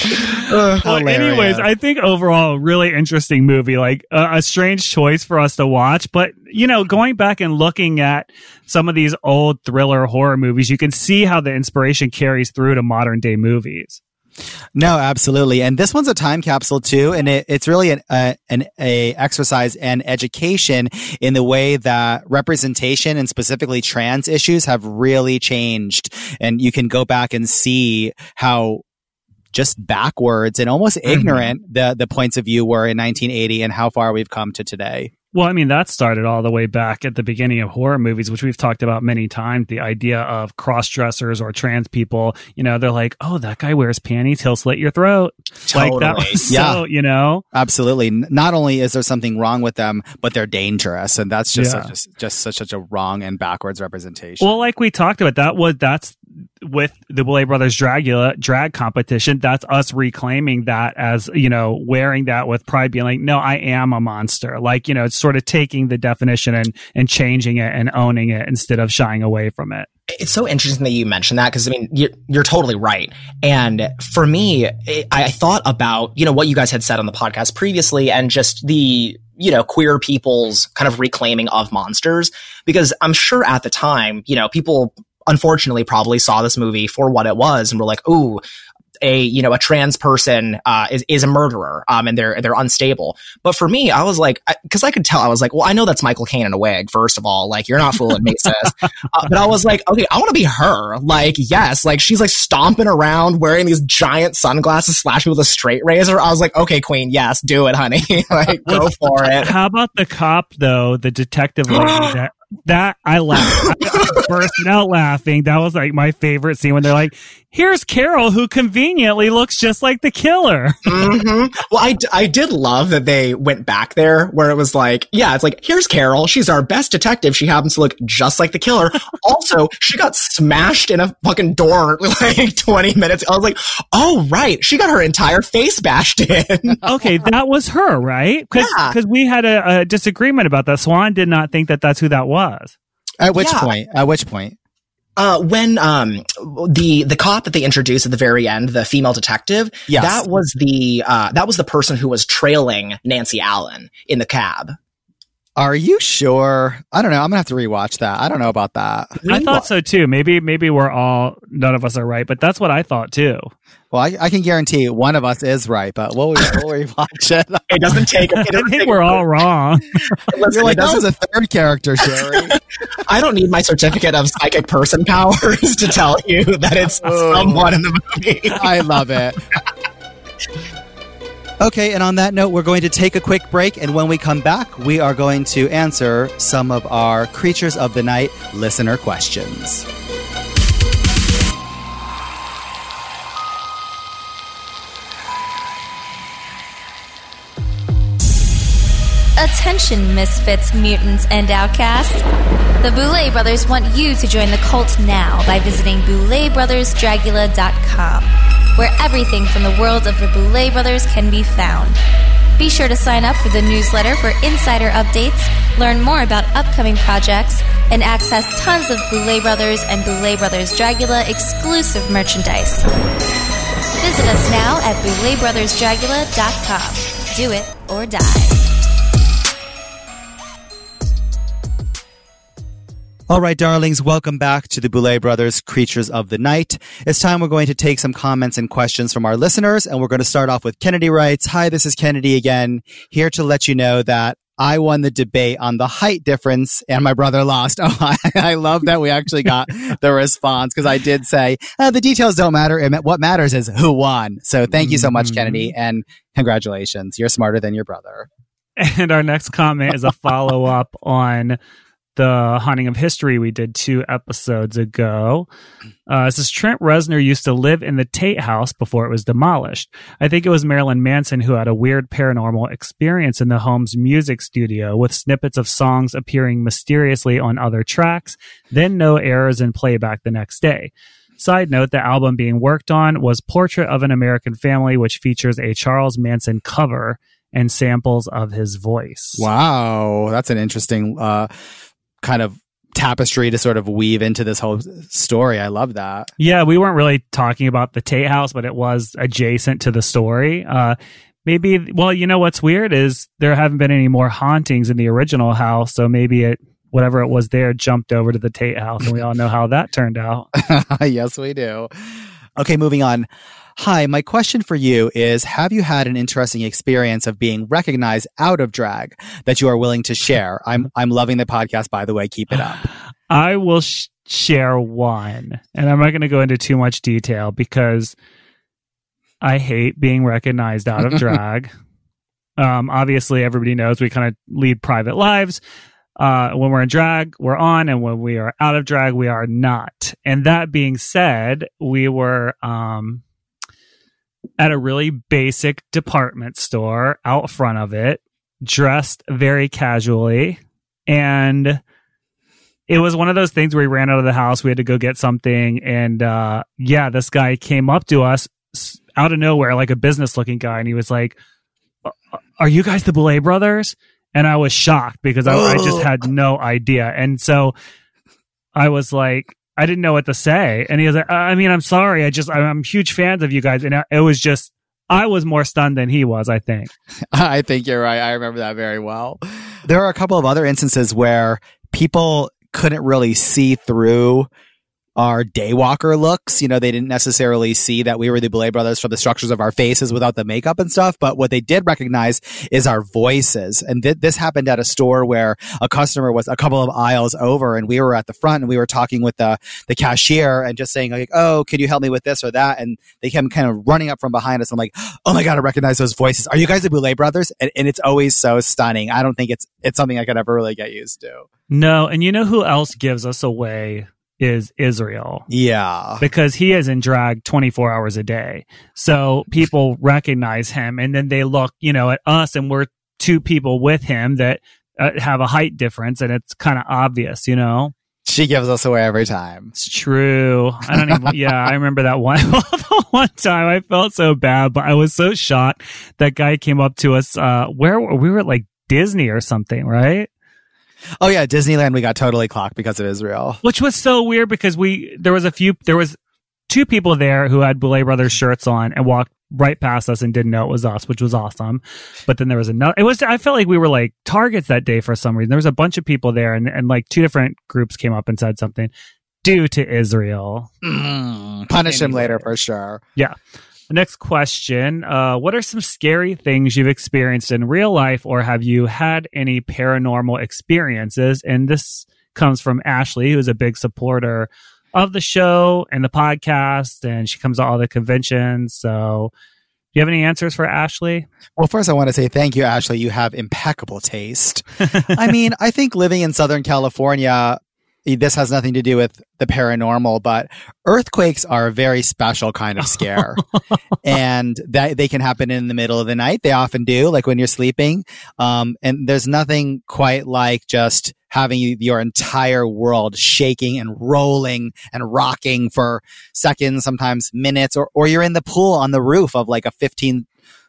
Ugh. Well, anyways, I think overall, really interesting movie. Like uh, a strange choice for us to watch, but you know, going back and looking at some of these old thriller horror movies, you can see how the inspiration carries through to modern day movies. No, absolutely. And this one's a time capsule too. And it, it's really an, uh, an a exercise and education in the way that representation and specifically trans issues have really changed. And you can go back and see how just backwards and almost mm-hmm. ignorant the, the points of view were in 1980 and how far we've come to today. Well, I mean, that started all the way back at the beginning of horror movies, which we've talked about many times. The idea of cross dressers or trans people, you know, they're like, oh, that guy wears panties, he'll slit your throat. Like that Totally. was Yeah. so, you know, Absolutely. Not only is there something wrong with them, but they're dangerous. And that's just, Yeah. such a, just such, such a wrong and backwards representation. Well, like we talked about, that was that's with the Boulet Brothers Dragula drag competition. That's us reclaiming that as you know, wearing that with pride, being like, no, I am a monster. Like you know, it's sort of taking the definition and and changing it and owning it instead of shying away from it. it's so interesting that you mentioned that because I mean you're, you're totally right. And for me, it, I thought about you know what you guys had said on the podcast previously, and just the you know queer people's kind of reclaiming of monsters because I'm sure at the time you know people unfortunately probably saw this movie for what it was and were like, ooh. A you know a trans person uh, is is a murderer um and they're they're unstable but for me I was like because I, could tell I was like well I know that's Michael Caine in a wig first of all like you're not fooling me sis uh, but I was like, okay, I want to be her. Like, yes, like she's like stomping around wearing these giant sunglasses, slashing with a straight razor. I was like, okay, queen, yes, do it, honey. like, go for it. How about the cop though, the detective lady that that I laughed. I, I bursted out laughing. That was like my favorite scene when they're like, "Here's Carol, who conveniently looks just like the killer." hmm Well, I did love that they went back there where it was like, yeah, it's like, here's Carol. She's our best detective. She happens to look just like the killer. also, she got smashed in a fucking door like 20 minutes. I was like, oh, right. She got her entire face bashed in. okay, that was her, right? Because Yeah. we had a, a disagreement about that. Swan did not think that that's who that was. At which Yeah. point? At which point? Uh, when um the the cop that they introduced at the very end, the female detective, Yes. that was the uh that was the person who was trailing Nancy Allen in the cab. Are you sure? I don't know. I'm gonna have to rewatch that. I don't know about that. I thought so too. Maybe maybe we're all none of us are right, but that's what I thought too. Well, I, I can guarantee one of us is right, but we'll, we'll rewatch it. It doesn't take. It I doesn't think take we're all wrong. Listen, You're like, this doesn't- is a third character, Sherry. I don't need my certificate of psychic person powers to tell you that it's someone in the movie. I love it. Okay, and on that note, we're going to take a quick break, and when we come back, we are going to answer some of our Creatures of the Night listener questions. Attention, misfits, mutants, and outcasts. The Boulet Brothers want you to join the cult now by visiting BouletBrothersDragula.com, where everything from the world of the Boulet Brothers can be found. Be sure to sign up for the newsletter for insider updates, learn more about upcoming projects, and access tons of Boulet Brothers and Boulet Brothers Dragula exclusive merchandise. Visit us now at BouletBrothersDragula.com. Do it or die. All right, darlings, welcome back to the Boulet Brothers Creatures of the Night. It's time we're going to take some comments and questions from our listeners, and we're going to start off with Kennedy writes, Hi, this is Kennedy again, here to let you know that I won the debate on the height difference and my brother lost. Oh, I, I love that we actually got the response because I did say uh, the details don't matter. What matters is who won. So thank you so much, Mhm. Kennedy, and congratulations. You're smarter than your brother. And our next comment is a follow up on the haunting of history we did two episodes ago. Uh, says Trent Reznor used to live in the Tate house before it was demolished. I think it was Marilyn Manson who had a weird paranormal experience in the home's music studio with snippets of songs appearing mysteriously on other tracks, then no errors in playback the next day. Side note, the album being worked on was Portrait of an American Family, which features a Charles Manson cover and samples of his voice. Wow, that's an interesting uh, kind of tapestry to sort of weave into this whole story. I love that. Yeah, we weren't really talking about the Tate House, but it was adjacent to the story. Uh, maybe, well, you know what's weird is there haven't been any more hauntings in the original house, so maybe it, whatever it was there, jumped over to the Tate House, and we all know how that turned out. yes, we do. Okay, moving on. Hi, my question for you is Have you had an interesting experience of being recognized out of drag that you are willing to share? I'm, I'm loving the podcast, by the way. Keep it up. I will sh- share one, and I'm not going to go into too much detail because I hate being recognized out of drag. um, obviously, everybody knows we kind of lead private lives. Uh, when we're in drag, we're on, and when we are out of drag, we are not. And that being said, we were um, at a really basic department store out front of it, dressed very casually, and it was one of those things where we ran out of the house. We had to go get something. And, uh, yeah, this guy came up to us out of nowhere, like a business looking guy. And he was like, are you guys the Boulet brothers? And I was shocked because I, I just had no idea. And so I was like, I didn't know what to say. And he was like, I mean, I'm sorry. I just, I'm huge fans of you guys. And it was just, I was more stunned than he was, I think. I think you're right. I remember that very well. There are a couple of other instances where people couldn't really see through our daywalker looks. You know, they didn't necessarily see that we were the Boulet brothers from the structures of our faces without the makeup and stuff. But what they did recognize is our voices. And th- this happened at a store where a customer was a couple of aisles over and we were at the front and we were talking with the, the cashier and just saying like, Oh, could you help me with this or that? And they came kind of running up from behind us. I'm like, Oh my God, I recognize those voices. Are you guys the Boulet brothers? And, and it's always so stunning. I don't think it's, it's something I could ever really get used to. No. And you know who else gives us away is Israel. Yeah. because he is in drag 24 hours a day. So people recognize him and then they look, you know, at us and we're two people with him that uh, have a height difference and it's kind of obvious, you know? She gives us away every time. It's true. I don't even, yeah, I remember that one, one time I felt so bad, but I was so shocked. That guy came up to us, uh, where were- we were at like Disney or something, right? Oh yeah, Disneyland we got totally clocked because of Israel. which was so weird because we there was a few there was two people there who had Boulet Brothers shirts on and walked right past us and didn't know it was us, which was awesome. But then there was another. It was. I felt like we were like targets that day for some reason. There was a bunch of people there, and and like two different groups came up and said something due to Israel. Mm, punish him later for sure. Yeah. The next question uh, What are some scary things you've experienced in real life, or have you had any paranormal experiences? And this comes from Ashley, who's a big supporter of the show and the podcast, and she comes to all the conventions. So, do you have any answers for Ashley? Well, first, I want to say thank you, Ashley. You have impeccable taste. I mean, I think living in Southern California, this has nothing to do with the paranormal, but earthquakes are a very special kind of scare. and that they can happen in the middle of the night. They often do, like when you're sleeping. Um, and there's nothing quite like just having your entire world shaking and rolling and rocking for seconds, sometimes minutes, or, or you're in the pool on the roof of like a 15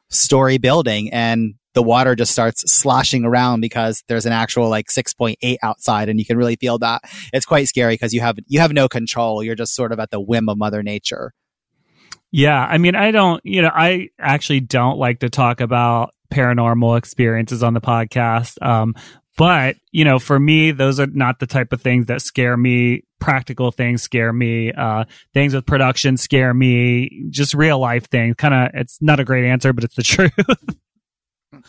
story building and the water just starts sloshing around because there's an actual like 6.8 outside and you can really feel that. It's quite scary because you have, you have no control. You're just sort of at the whim of mother nature. Yeah. I mean, I don't, you know, I actually don't like to talk about paranormal experiences on the podcast. Um, but, you know, for me, those are not the type of things that scare me. Practical things scare me. Uh, things with production scare me. Just real life things. Kind of, it's not a great answer, but it's the truth.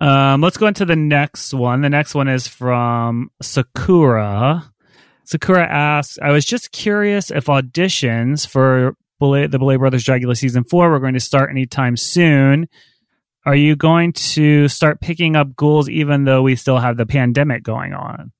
um, let's go into the next one. The next one is from Sakura. Sakura asks, I was just curious if auditions for the Boulet Brothers Dragula season four were going to start anytime soon. Are you going to start picking up ghouls even though we still have the pandemic going on?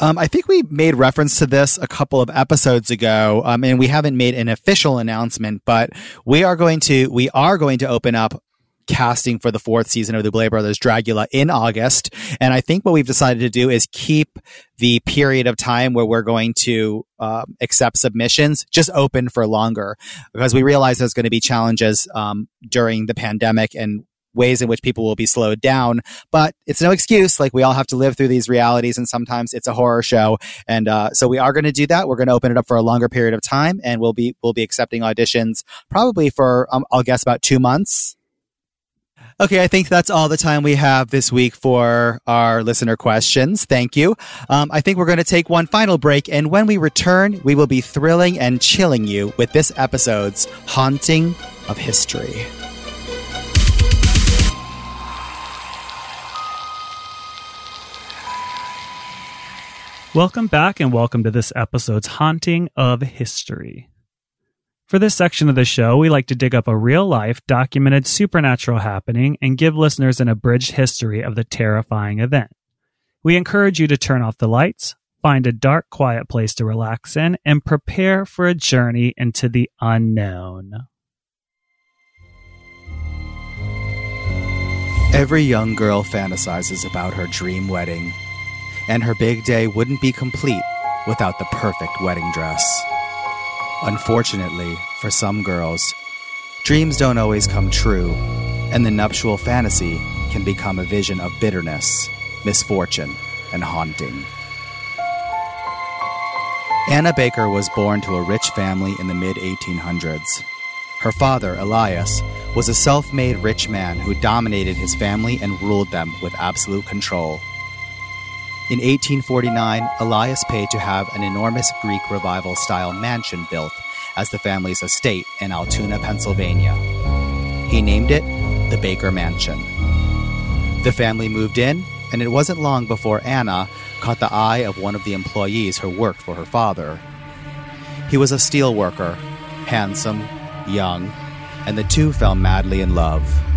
Um, I think we made reference to this a couple of episodes ago, um, and we haven't made an official announcement, but we are going to we are going to open up casting for the fourth season of the Boulet Brothers Dragula in August. And I think what we've decided to do is keep the period of time where we're going to uh, accept submissions just open for longer because we realize there's going to be challenges um, during the pandemic and ways in which people will be slowed down. But it's no excuse. Like we all have to live through these realities, and sometimes it's a horror show. And uh, so we are going to do that. We're going to open it up for a longer period of time, and we'll be we'll be accepting auditions probably for um, I'll guess about two months. Okay, I think that's all the time we have this week for our listener questions. Thank you. Um, I think we're going to take one final break, and when we return, we will be thrilling and chilling you with this episode's Haunting of History. Welcome back and welcome to this episode's Haunting of History. For this section of the show, we like to dig up a real life, documented supernatural happening and give listeners an abridged history of the terrifying event. We encourage you to turn off the lights, find a dark, quiet place to relax in, and prepare for a journey into the unknown. Every young girl fantasizes about her dream wedding and her big day wouldn't be complete without the perfect wedding dress. Unfortunately, for some girls, dreams don't always come true, and the nuptial fantasy can become a vision of bitterness, misfortune, and haunting. Anna Baker was born to a rich family in the mid 1800s. Her father, Elias, was a self made rich man who dominated his family and ruled them with absolute control. In 1849, Elias paid to have an enormous Greek revival style mansion built as the family's estate in Altoona, Pennsylvania. He named it the Baker Mansion. The family moved in, and it wasn't long before Anna caught the eye of one of the employees who worked for her father. He was a steel worker, handsome, young, and the two fell madly in love.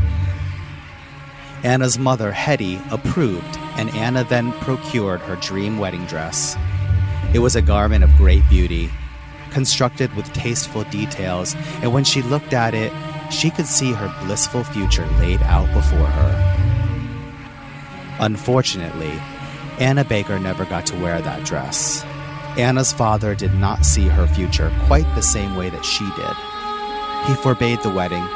Anna's mother, Hetty, approved, and Anna then procured her dream wedding dress. It was a garment of great beauty, constructed with tasteful details, and when she looked at it, she could see her blissful future laid out before her. Unfortunately, Anna Baker never got to wear that dress. Anna's father did not see her future quite the same way that she did. He forbade the wedding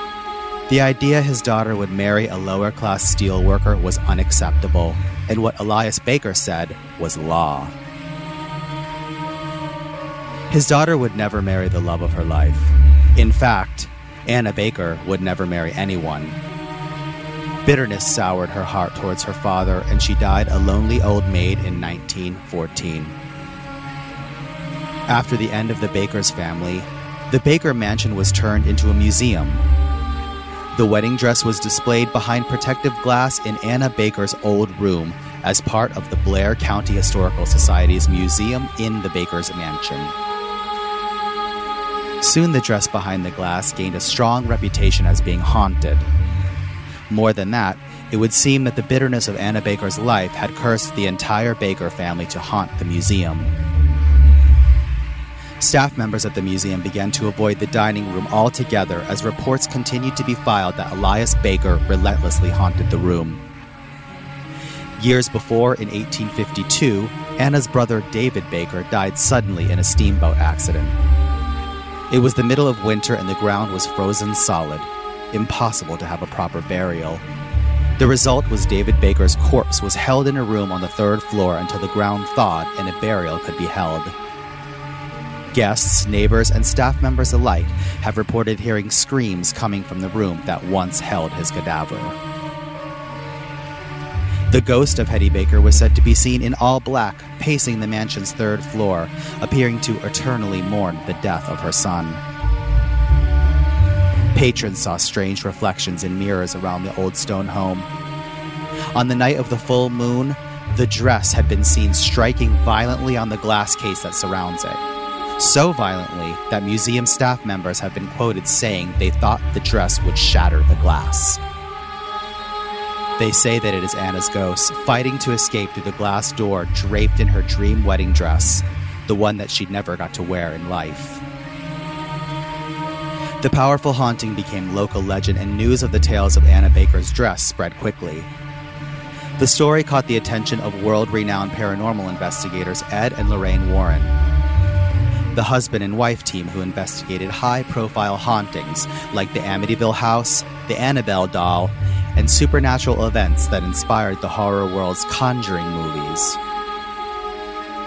the idea his daughter would marry a lower class steelworker was unacceptable, and what Elias Baker said was law. His daughter would never marry the love of her life. In fact, Anna Baker would never marry anyone. Bitterness soured her heart towards her father, and she died a lonely old maid in 1914. After the end of the Baker's family, the Baker mansion was turned into a museum. The wedding dress was displayed behind protective glass in Anna Baker's old room as part of the Blair County Historical Society's museum in the Baker's mansion. Soon the dress behind the glass gained a strong reputation as being haunted. More than that, it would seem that the bitterness of Anna Baker's life had cursed the entire Baker family to haunt the museum. Staff members at the museum began to avoid the dining room altogether as reports continued to be filed that Elias Baker relentlessly haunted the room. Years before, in 1852, Anna's brother David Baker died suddenly in a steamboat accident. It was the middle of winter and the ground was frozen solid impossible to have a proper burial. The result was David Baker's corpse was held in a room on the third floor until the ground thawed and a burial could be held. Guests, neighbors, and staff members alike have reported hearing screams coming from the room that once held his cadaver. The ghost of Hetty Baker was said to be seen in all black, pacing the mansion's third floor, appearing to eternally mourn the death of her son. Patrons saw strange reflections in mirrors around the old stone home. On the night of the full moon, the dress had been seen striking violently on the glass case that surrounds it. So violently that museum staff members have been quoted saying they thought the dress would shatter the glass. They say that it is Anna's ghost fighting to escape through the glass door draped in her dream wedding dress, the one that she'd never got to wear in life. The powerful haunting became local legend, and news of the tales of Anna Baker's dress spread quickly. The story caught the attention of world renowned paranormal investigators Ed and Lorraine Warren, the husband and wife team who investigated high profile hauntings like the Amityville house, the Annabelle doll, and supernatural events that inspired the horror world's Conjuring movies.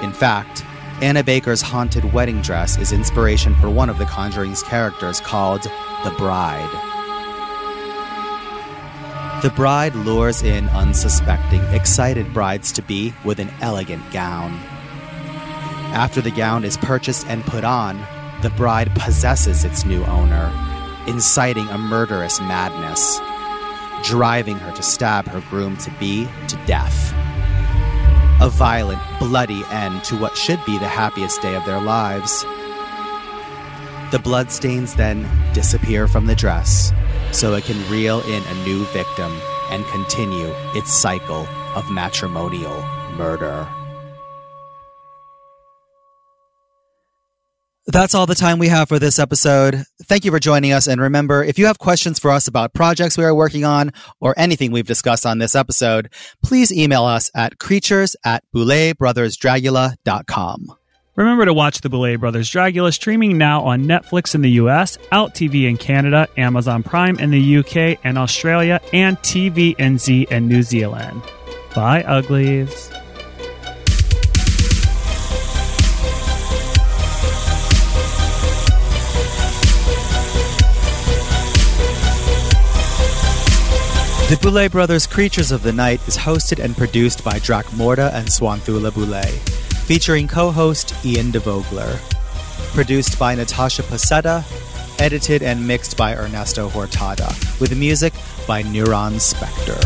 In fact, Anna Baker's haunted wedding dress is inspiration for one of The Conjuring's characters called the Bride. The bride lures in unsuspecting, excited brides to be with an elegant gown. After the gown is purchased and put on, the bride possesses its new owner, inciting a murderous madness, driving her to stab her groom to be to death a violent, bloody end to what should be the happiest day of their lives. The bloodstains then disappear from the dress so it can reel in a new victim and continue its cycle of matrimonial murder. That's all the time we have for this episode. Thank you for joining us. And remember, if you have questions for us about projects we are working on or anything we've discussed on this episode, please email us at creatures at bouletbrothersdragula.com. Remember to watch the Boulet Brothers Dragula streaming now on Netflix in the US, Out TV in Canada, Amazon Prime in the UK and Australia, and TVNZ in New Zealand. Bye, uglies. The Boulet Brothers Creatures of the Night is hosted and produced by Dracmorda and Swanthula Boulet, featuring co-host Ian DeVogler. Produced by Natasha Pasetta, edited and mixed by Ernesto Hortada, with music by Neuron Spectre.